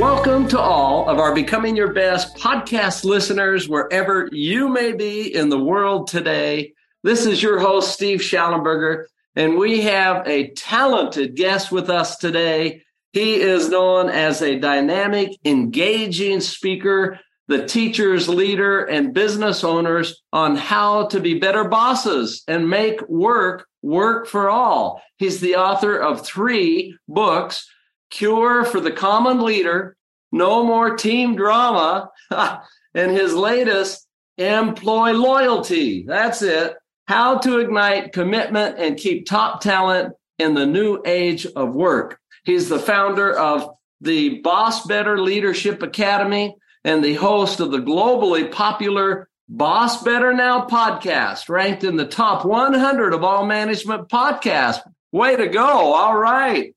Welcome to all of our Becoming Your Best podcast listeners, wherever you may be in the world today. This is your host, Steve Shallenberger, and we have a talented guest with us today. He is known as a dynamic, engaging speaker, the teachers, leader, and business owners on how to be better bosses and make work work for all. He's the author of three books Cure for the Common Leader, No More Team Drama, and his latest, Employalty. That's it. How to Ignite Commitment and Keep Top Talent in the New Age of Work. He's the founder of the Boss Better Leadership Academy and the host of the globally popular Boss Better Now podcast, ranked in the top 100 of all management podcasts. Way to go. All right.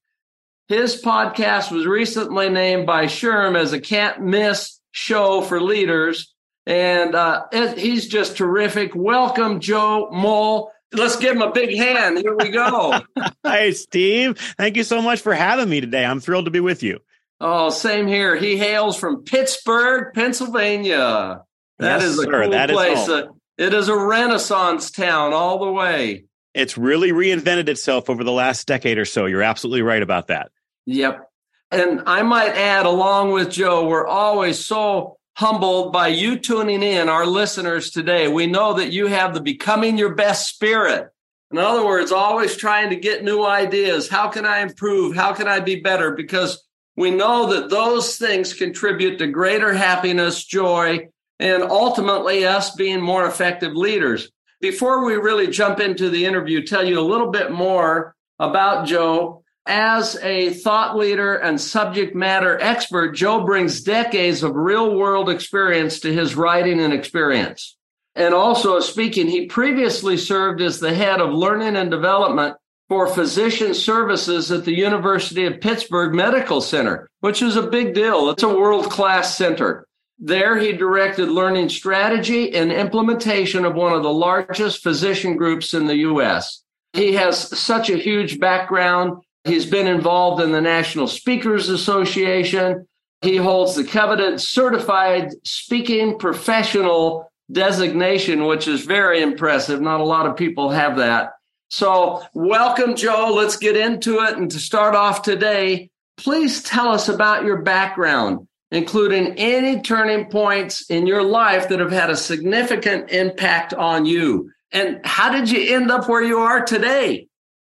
His podcast was recently named by SHRM as a can't miss show for leaders. And uh, he's just terrific. Welcome, Joe Mull. Let's give him a big hand. Here we go. Hi, Steve. Thank you so much for having me today. I'm thrilled to be with you. Oh, same here. He hails from Pittsburgh, Pennsylvania. That yes, is a sir, cool place. Uh, it is a renaissance town all the way. It's really reinvented itself over the last decade or so. You're absolutely right about that. Yep. And I might add, along with Joe, we're always so humbled by you tuning in, our listeners today. We know that you have the becoming your best spirit. In other words, always trying to get new ideas. How can I improve? How can I be better? Because we know that those things contribute to greater happiness, joy, and ultimately us being more effective leaders. Before we really jump into the interview, tell you a little bit more about Joe. As a thought leader and subject matter expert, Joe brings decades of real world experience to his writing and experience. And also speaking, he previously served as the head of learning and development for physician services at the University of Pittsburgh Medical Center, which is a big deal. It's a world class center. There, he directed learning strategy and implementation of one of the largest physician groups in the U.S. He has such a huge background. He's been involved in the National Speakers Association. He holds the coveted certified speaking professional designation, which is very impressive. Not a lot of people have that. So, welcome, Joe. Let's get into it. And to start off today, please tell us about your background, including any turning points in your life that have had a significant impact on you. And how did you end up where you are today?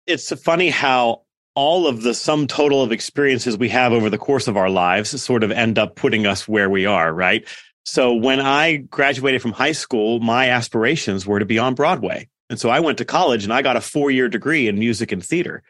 It's funny how all of the sum total of experiences we have over the course of our lives sort of end up putting us where we are, right? So when I graduated from high school, my aspirations were to be on Broadway. And so I went to college and I got a four year degree in music and theater.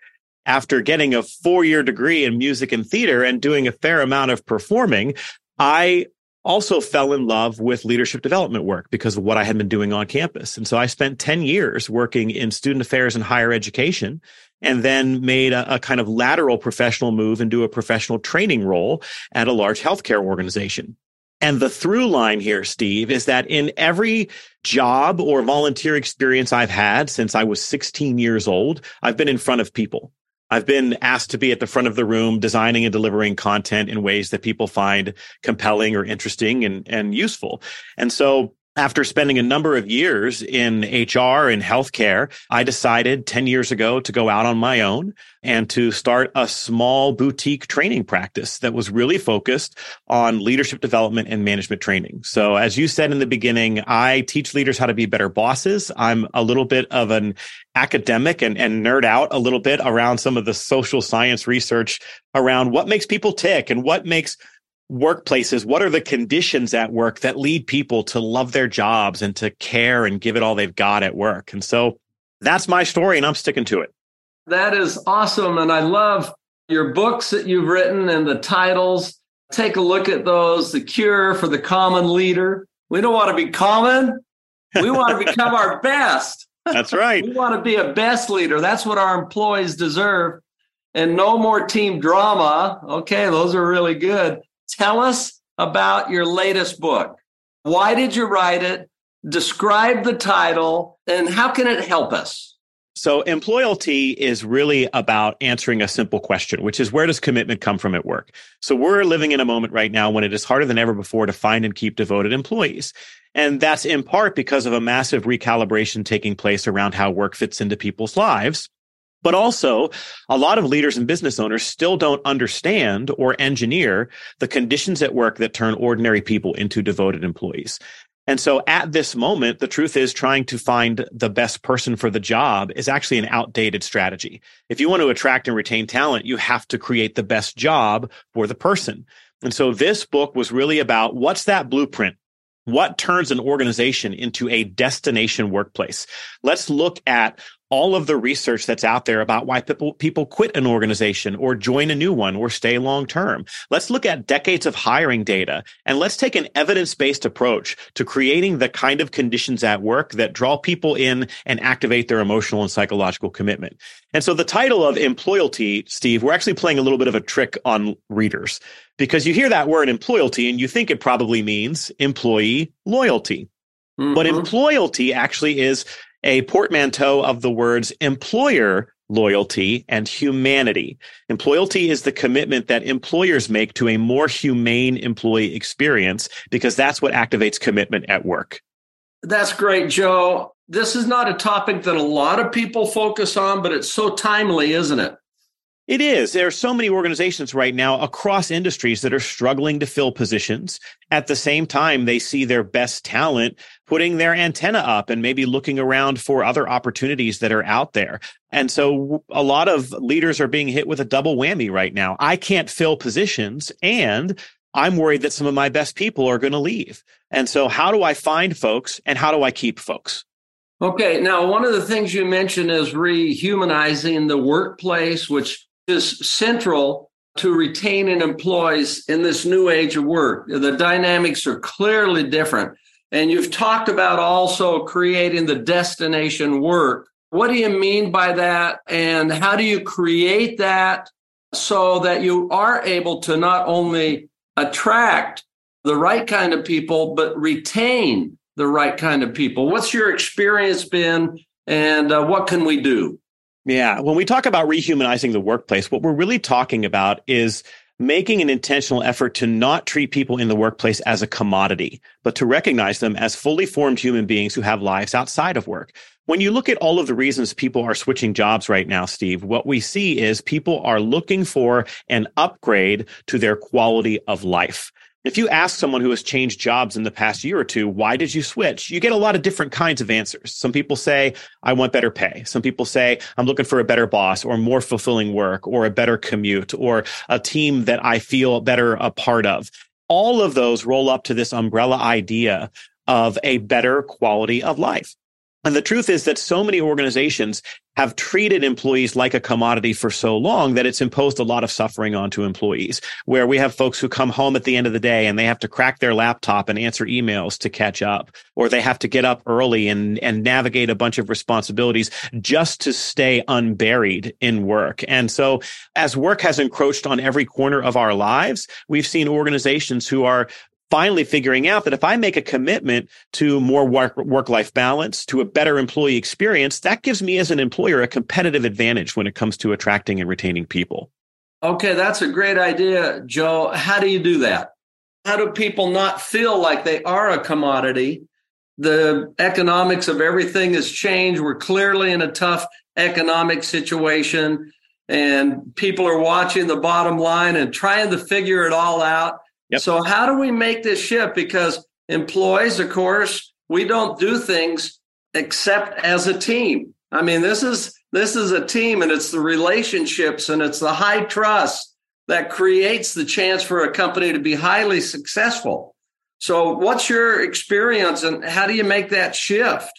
After getting a four year degree in music and theater and doing a fair amount of performing, I also fell in love with leadership development work because of what I had been doing on campus. And so I spent 10 years working in student affairs and higher education and then made a, a, kind of lateral professional move into a professional training role at a large healthcare organization. And the through line here, Steve, is that in every job or volunteer experience I've had since I was 16 years old, I've been in front of people. I've been asked to be at the front of the room, designing and delivering content in ways that people find compelling or interesting and, and useful. And so after spending a number of years in HR and healthcare, I decided 10 years ago to go out on my own and to start a small boutique training practice that was really focused on leadership development and management training. So as you said in the beginning, I teach leaders how to be better bosses. I'm a little bit of an academic and, and nerd out a little bit around some of the social science research around what makes people tick and what makes workplaces, what are the conditions at work that lead people to love their jobs and to care and give it all they've got at work? And so that's my story, and I'm sticking to it. That is awesome. And I love your books that you've written and the titles. Take a look at those The Cure for the Common Leader. We don't want to be common, we want to become our best. That's right. we want to be a best leader. That's what our employees deserve. And no more team drama. Okay, those are really good. Tell us about your latest book. Why did you write it? Describe the title and how can it help us? So, employalty is really about answering a simple question, which is where does commitment come from at work? So, we're living in a moment right now when it is harder than ever before to find and keep devoted employees. And that's in part because of a massive recalibration taking place around how work fits into people's lives. But also, a lot of leaders and business owners still don't understand or engineer the conditions at work that turn ordinary people into devoted employees. And so at this moment, the truth is trying to find the best person for the job is actually an outdated strategy. If you want to attract and retain talent, you have to create the best job for the person. And so this book was really about what's that blueprint? What turns an organization into a destination workplace? Let's look at all of the research that's out there about why people, people quit an organization or join a new one or stay long term. Let's look at decades of hiring data and let's take an evidence based approach to creating the kind of conditions at work that draw people in and activate their emotional and psychological commitment. And so the title of Employalty, Steve, we're actually playing a little bit of a trick on readers because you hear that word employalty and you think it probably means employee loyalty. Mm-hmm. But employalty actually is a portmanteau of the words employer loyalty and humanity. Employalty is the commitment that employers make to a more humane employee experience because that's what activates commitment at work. That's great, Joe. This is not a topic that a lot of people focus on, but it's so timely, isn't it? It is. There are so many organizations right now across industries that are struggling to fill positions. At the same time, they see their best talent putting their antenna up and maybe looking around for other opportunities that are out there. And so a lot of leaders are being hit with a double whammy right now. I can't fill positions and I'm worried that some of my best people are going to leave. And so how do I find folks and how do I keep folks? Okay. Now, one of the things you mentioned is rehumanizing the workplace, which is central to retaining employees in this new age of work. The dynamics are clearly different. And you've talked about also creating the destination work. What do you mean by that? And how do you create that so that you are able to not only attract the right kind of people, but retain the right kind of people? What's your experience been and uh, what can we do? Yeah. When we talk about rehumanizing the workplace, what we're really talking about is making an intentional effort to not treat people in the workplace as a commodity, but to recognize them as fully formed human beings who have lives outside of work. When you look at all of the reasons people are switching jobs right now, Steve, what we see is people are looking for an upgrade to their quality of life. If you ask someone who has changed jobs in the past year or two, why did you switch? You get a lot of different kinds of answers. Some people say, I want better pay. Some people say, I'm looking for a better boss or more fulfilling work or a better commute or a team that I feel better a part of. All of those roll up to this umbrella idea of a better quality of life. And the truth is that so many organizations have treated employees like a commodity for so long that it's imposed a lot of suffering onto employees, where we have folks who come home at the end of the day and they have to crack their laptop and answer emails to catch up, or they have to get up early and, and navigate a bunch of responsibilities just to stay unburied in work. And so as work has encroached on every corner of our lives, we've seen organizations who are finally figuring out that if I make a commitment to more work, work life balance, to a better employee experience, that gives me as an employer a competitive advantage when it comes to attracting and retaining people. Okay, that's a great idea, Joe. How do you do that? How do people not feel like they are a commodity the economics of everything has changed. We're clearly in a tough economic situation and people are watching the bottom line and trying to figure it all out. Yep. So how do we make this shift? Because employees, of course, we don't do things except as a team. I mean, this is this is a team and it's the relationships and it's the high trust that creates the chance for a company to be highly successful. So what's your experience and how do you make that shift?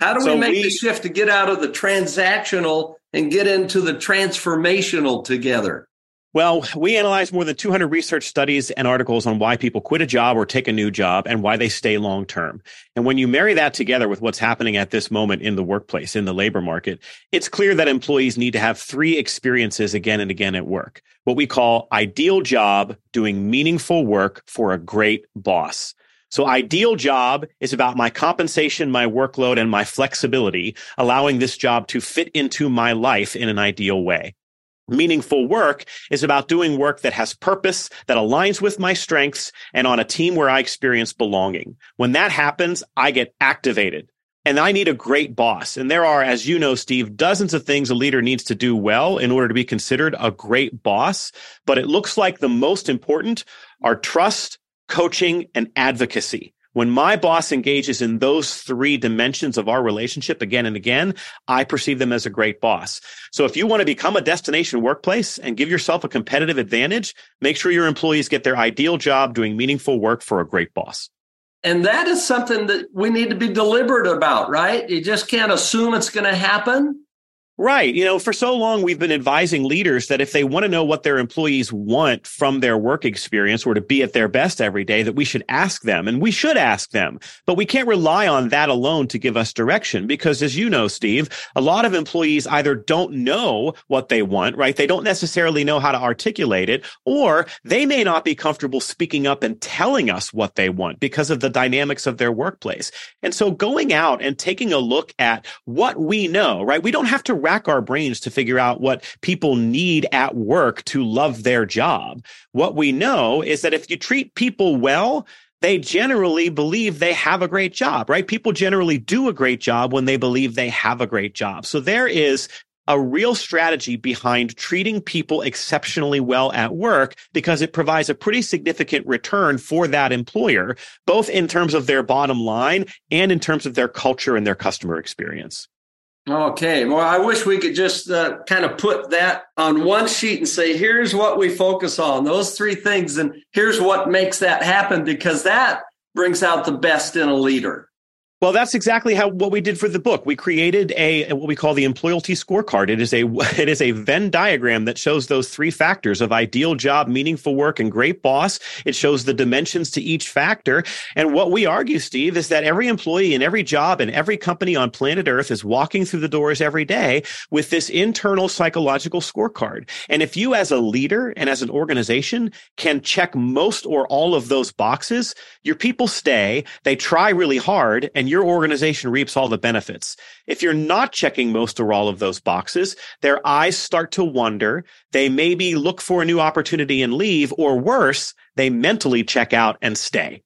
How do so we make we, the shift to get out of the transactional and get into the transformational together? Well, we analyzed more than 200 research studies and articles on why people quit a job or take a new job and why they stay long term. And when you marry that together with what's happening at this moment in the workplace, in the labor market, it's clear that employees need to have three experiences again and again at work. What we call ideal job, doing meaningful work for a great boss. So ideal job is about my compensation, my workload, and my flexibility, allowing this job to fit into my life in an ideal way. Meaningful work is about doing work that has purpose, that aligns with my strengths, and on a team where I experience belonging. When that happens, I get activated. And I need a great boss. And there are, as you know, Steve, dozens of things a leader needs to do well in order to be considered a great boss. But it looks like the most important are trust, coaching, and advocacy. When my boss engages in those three dimensions of our relationship again and again, I perceive them as a great boss. So if you want to become a destination workplace and give yourself a competitive advantage, make sure your employees get their ideal job doing meaningful work for a great boss. And that is something that we need to be deliberate about, right? You just can't assume it's going to happen. Right. You know, for so long, we've been advising leaders that if they want to know what their employees want from their work experience or to be at their best every day, that we should ask them and we should ask them. But we can't rely on that alone to give us direction because as you know, Steve, a lot of employees either don't know what they want, right? They don't necessarily know how to articulate it, or they may not be comfortable speaking up and telling us what they want because of the dynamics of their workplace. And so going out and taking a look at what we know, right? We don't have to rack our brains to figure out what people need at work to love their job. What we know is that if you treat people well, they generally believe they have a great job, right? People generally do a great job when they believe they have a great job. So there is a real strategy behind treating people exceptionally well at work because it provides a pretty significant return for that employer, both in terms of their bottom line and in terms of their culture and their customer experience. Okay. Well, I wish we could just uh, kind of put that on one sheet and say, here's what we focus on, those three things, and here's what makes that happen, because that brings out the best in a leader. Well, that's exactly how what we did for the book. We created a what we call the employalty scorecard. It is a it is a Venn diagram that shows those three factors of ideal job, meaningful work, and great boss. It shows the dimensions to each factor. And what we argue, Steve, is that every employee in every job and every company on planet Earth is walking through the doors every day with this internal psychological scorecard. And if you as a leader and as an organization can check most or all of those boxes, your people stay, they try really hard, and your organization reaps all the benefits. If you're not checking most or all of those boxes, their eyes start to wonder. They maybe look for a new opportunity and leave, or worse, they mentally check out and stay.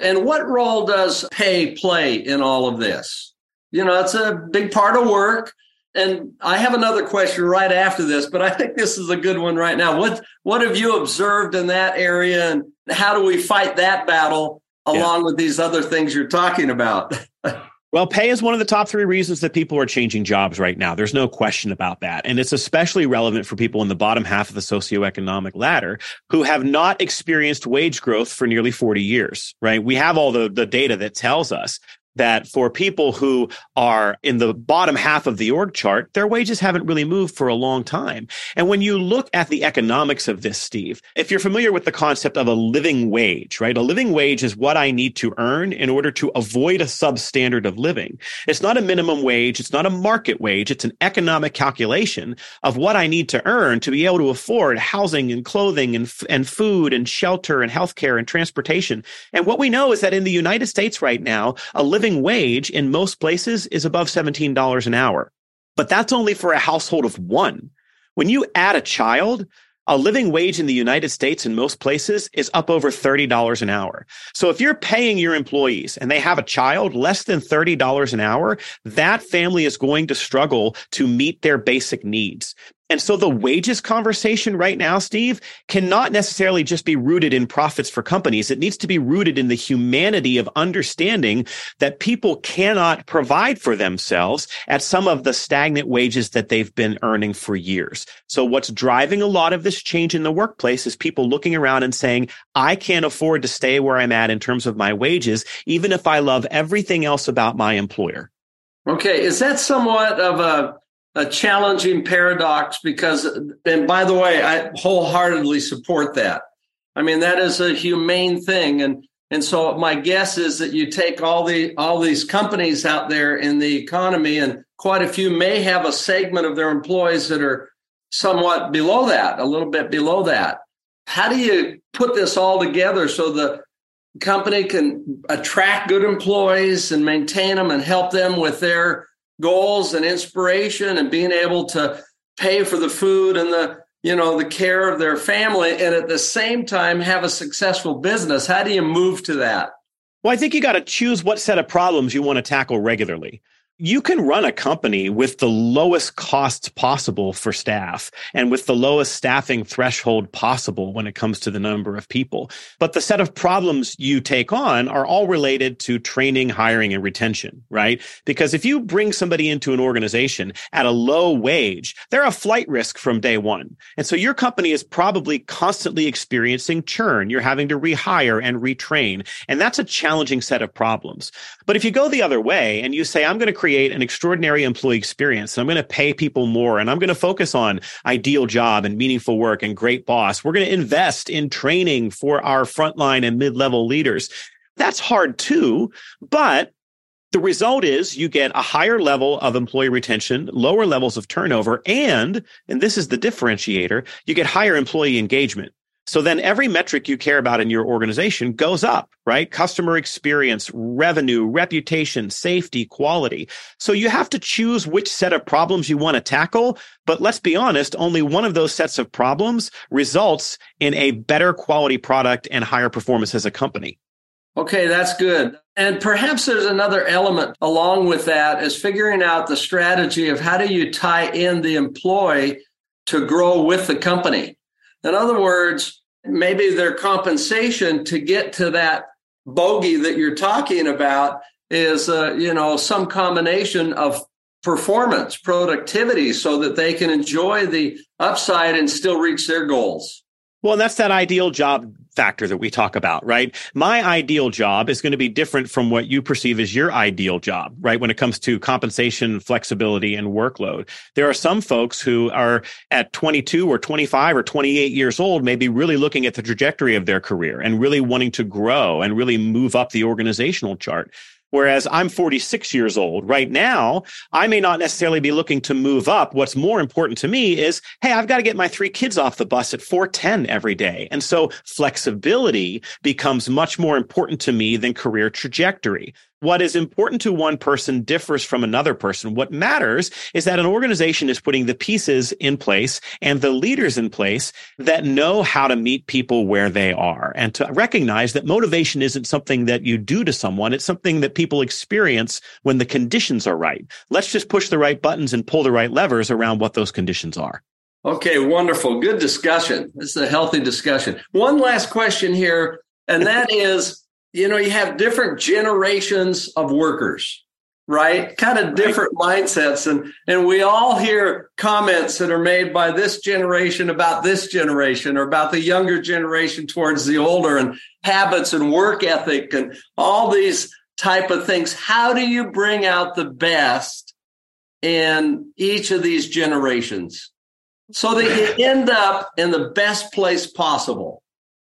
And what role does pay play in all of this? You know, it's a big part of work. And I have another question right after this, but I think this is a good one right now. What what have you observed in that area and how do we fight that battle along yeah. with these other things you're talking about. Well, pay is one of the top three reasons that people are changing jobs right now. There's no question about that. And it's especially relevant for people in the bottom half of the socioeconomic ladder who have not experienced wage growth for nearly 40 years, right? We have all the, the data that tells us that for people who are in the bottom half of the org chart, their wages haven't really moved for a long time. And when you look at the economics of this, Steve, if you're familiar with the concept of a living wage, right? A living wage is what I need to earn in order to avoid a substandard of living. It's not a minimum wage. It's not a market wage. It's an economic calculation of what I need to earn to be able to afford housing and clothing and, and food and shelter and healthcare and transportation. And what we know is that in the United States right now, a living living wage in most places is above $17 an hour. But that's only for a household of one. When you add a child, a living wage in the United States in most places is up over $30 an hour. So if you're paying your employees and they have a child less than $30 an hour, that family is going to struggle to meet their basic needs. And so the wages conversation right now, Steve, cannot necessarily just be rooted in profits for companies. It needs to be rooted in the humanity of understanding that people cannot provide for themselves at some of the stagnant wages that they've been earning for years. So what's driving a lot of this change in the workplace is people looking around and saying, I can't afford to stay where I'm at in terms of my wages, even if I love everything else about my employer. Okay. Is that somewhat of a a challenging paradox because, and by the way, I wholeheartedly support that. I mean, that is a humane thing. And, and so my guess is that you take all the, all these companies out there in the economy and quite a few may have a segment of their employees that are somewhat below that, a little bit below that. How do you put this all together so the company can attract good employees and maintain them and help them with their goals and inspiration and being able to pay for the food and the you know the care of their family and at the same time have a successful business. How do you move to that? Well i think you got to choose what set of problems you want to tackle regularly you can run a company with the lowest costs possible for staff and with the lowest staffing threshold possible when it comes to the number of people. But the set of problems you take on are all related to training, hiring, and retention, right? Because if you bring somebody into an organization at a low wage, they're a flight risk from day one. And so your company is probably constantly experiencing churn. You're having to rehire and retrain. And that's a challenging set of problems. But if you go the other way and you say, I'm going to create an extraordinary employee experience and I'm going to pay people more and I'm going to focus on ideal job and meaningful work and great boss, we're going to invest in training for our frontline and mid level leaders. That's hard too, but the result is you get a higher level of employee retention, lower levels of turnover, and, and this is the differentiator, you get higher employee engagement. So then every metric you care about in your organization goes up, right? Customer experience, revenue, reputation, safety, quality. So you have to choose which set of problems you want to tackle. But let's be honest, only one of those sets of problems results in a better quality product and higher performance as a company. Okay, that's good. And perhaps there's another element along with that is figuring out the strategy of how do you tie in the employee to grow with the company. In other words, maybe their compensation to get to that bogey that you're talking about is, uh, you know, some combination of performance, productivity, so that they can enjoy the upside and still reach their goals. Well, that's that ideal job factor that we talk about, right? My ideal job is going to be different from what you perceive as your ideal job, right? When it comes to compensation, flexibility, and workload. There are some folks who are at 22 or 25 or 28 years old, maybe really looking at the trajectory of their career and really wanting to grow and really move up the organizational chart. Whereas I'm 46 years old right now, I may not necessarily be looking to move up. What's more important to me is, hey, I've got to get my three kids off the bus at 410 every day. And so flexibility becomes much more important to me than career trajectory what is important to one person differs from another person. What matters is that an organization is putting the pieces in place and the leaders in place that know how to meet people where they are and to recognize that motivation isn't something that you do to someone. It's something that people experience when the conditions are right. Let's just push the right buttons and pull the right levers around what those conditions are. Okay, wonderful. Good discussion. This is a healthy discussion. One last question here, and that is you know, you have different generations of workers, right? Kind of different right. mindsets. And, and we all hear comments that are made by this generation about this generation or about the younger generation towards the older and habits and work ethic and all these type of things. How do you bring out the best in each of these generations so that you end up in the best place possible?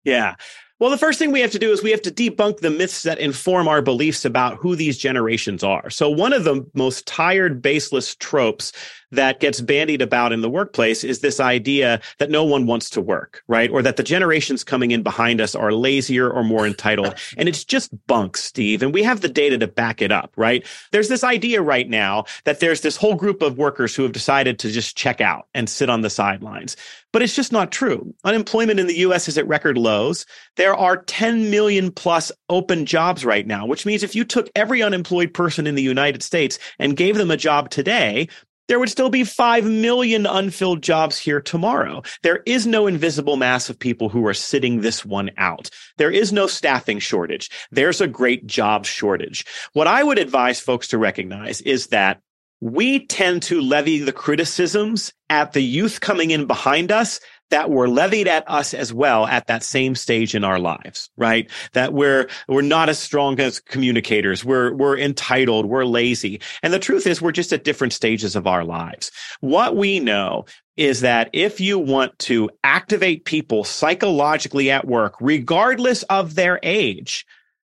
Yeah. Well, the first thing we have to do is we have to debunk the myths that inform our beliefs about who these generations are. So one of the most tired, baseless tropes that gets bandied about in the workplace is this idea that no one wants to work, right? Or that the generations coming in behind us are lazier or more entitled. And it's just bunk, Steve. And we have the data to back it up, right? There's this idea right now that there's this whole group of workers who have decided to just check out and sit on the sidelines. But it's just not true. Unemployment in the US is at record lows. There are 10 million plus open jobs right now, which means if you took every unemployed person in the United States and gave them a job today, there would still be 5 million unfilled jobs here tomorrow. There is no invisible mass of people who are sitting this one out. There is no staffing shortage. There's a great job shortage. What I would advise folks to recognize is that we tend to levy the criticisms at the youth coming in behind us that were levied at us as well at that same stage in our lives, right? That we're, we're not as strong as communicators. We're, we're entitled. We're lazy. And the truth is we're just at different stages of our lives. What we know is that if you want to activate people psychologically at work, regardless of their age,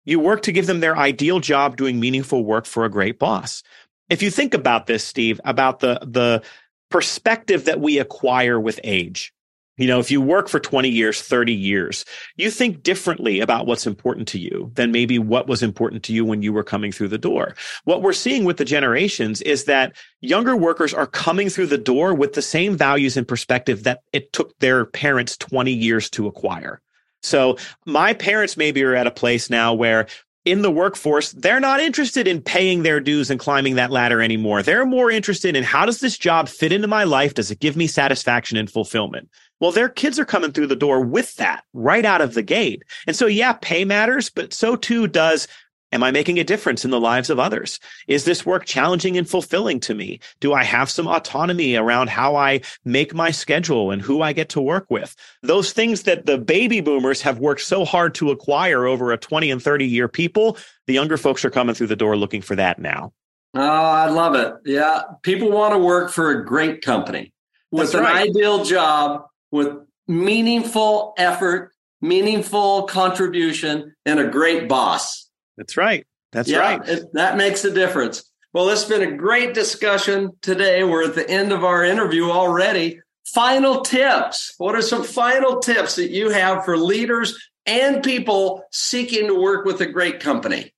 you work to give them their ideal job doing meaningful work for a great boss if you think about this, Steve, about the the perspective that we acquire with age. You know, if you work for 20 years, 30 years, you think differently about what's important to you than maybe what was important to you when you were coming through the door. What we're seeing with the generations is that younger workers are coming through the door with the same values and perspective that it took their parents 20 years to acquire. So my parents maybe are at a place now where in the workforce, they're not interested in paying their dues and climbing that ladder anymore. They're more interested in how does this job fit into my life? Does it give me satisfaction and fulfillment? Well, their kids are coming through the door with that right out of the gate. And so, yeah, pay matters, but so too does Am I making a difference in the lives of others? Is this work challenging and fulfilling to me? Do I have some autonomy around how I make my schedule and who I get to work with? Those things that the baby boomers have worked so hard to acquire over a 20 and 30 year people, the younger folks are coming through the door looking for that now. Oh, I love it. Yeah. People want to work for a great company with That's an right. ideal job, with meaningful effort, meaningful contribution, and a great boss. That's right. That's yeah, right. It, that makes a difference. Well, it's been a great discussion today. We're at the end of our interview already. Final tips. What are some final tips that you have for leaders and people seeking to work with a great company?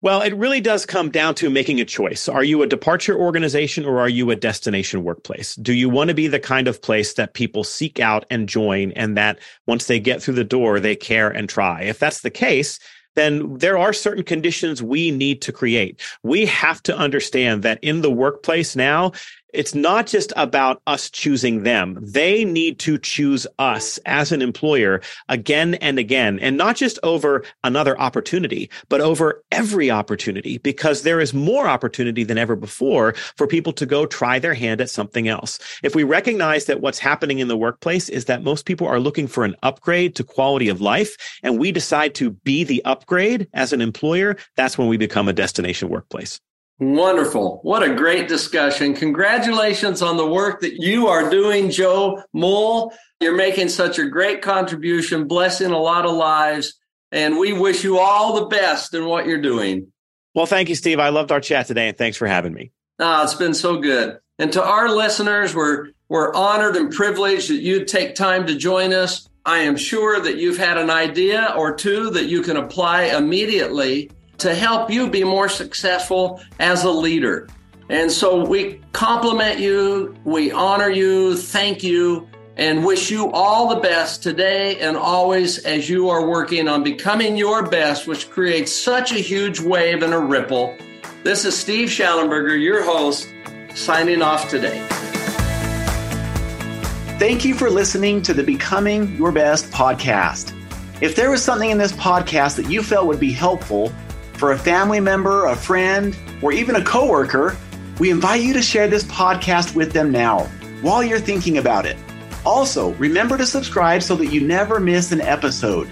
Well, it really does come down to making a choice. Are you a departure organization or are you a destination workplace? Do you want to be the kind of place that people seek out and join and that once they get through the door, they care and try? If that's the case, then there are certain conditions we need to create. We have to understand that in the workplace now, it's not just about us choosing them. They need to choose us as an employer again and again, and not just over another opportunity, but over every opportunity, because there is more opportunity than ever before for people to go try their hand at something else. If we recognize that what's happening in the workplace is that most people are looking for an upgrade to quality of life, and we decide to be the upgrade as an employer, that's when we become a destination workplace. Wonderful. What a great discussion. Congratulations on the work that you are doing, Joe Mull. You're making such a great contribution, blessing a lot of lives. And we wish you all the best in what you're doing. Well, thank you, Steve. I loved our chat today, and thanks for having me. Ah, it's been so good. And to our listeners, we're we're honored and privileged that you take time to join us. I am sure that you've had an idea or two that you can apply immediately to help you be more successful as a leader. And so we compliment you, we honor you, thank you, and wish you all the best today and always as you are working on becoming your best, which creates such a huge wave and a ripple. This is Steve Shallenberger, your host, signing off today. Thank you for listening to the Becoming Your Best podcast. If there was something in this podcast that you felt would be helpful, for a family member, a friend, or even a coworker, we invite you to share this podcast with them now while you're thinking about it. Also, remember to subscribe so that you never miss an episode.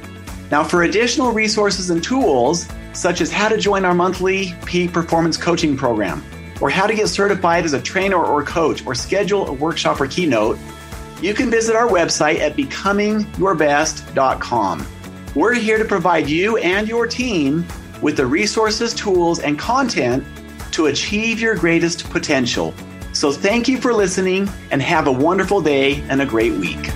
Now, for additional resources and tools, such as how to join our monthly peak performance coaching program, or how to get certified as a trainer or coach, or schedule a workshop or keynote, you can visit our website at becomingyourbest.com. We're here to provide you and your team with the resources, tools, and content to achieve your greatest potential. So thank you for listening and have a wonderful day and a great week.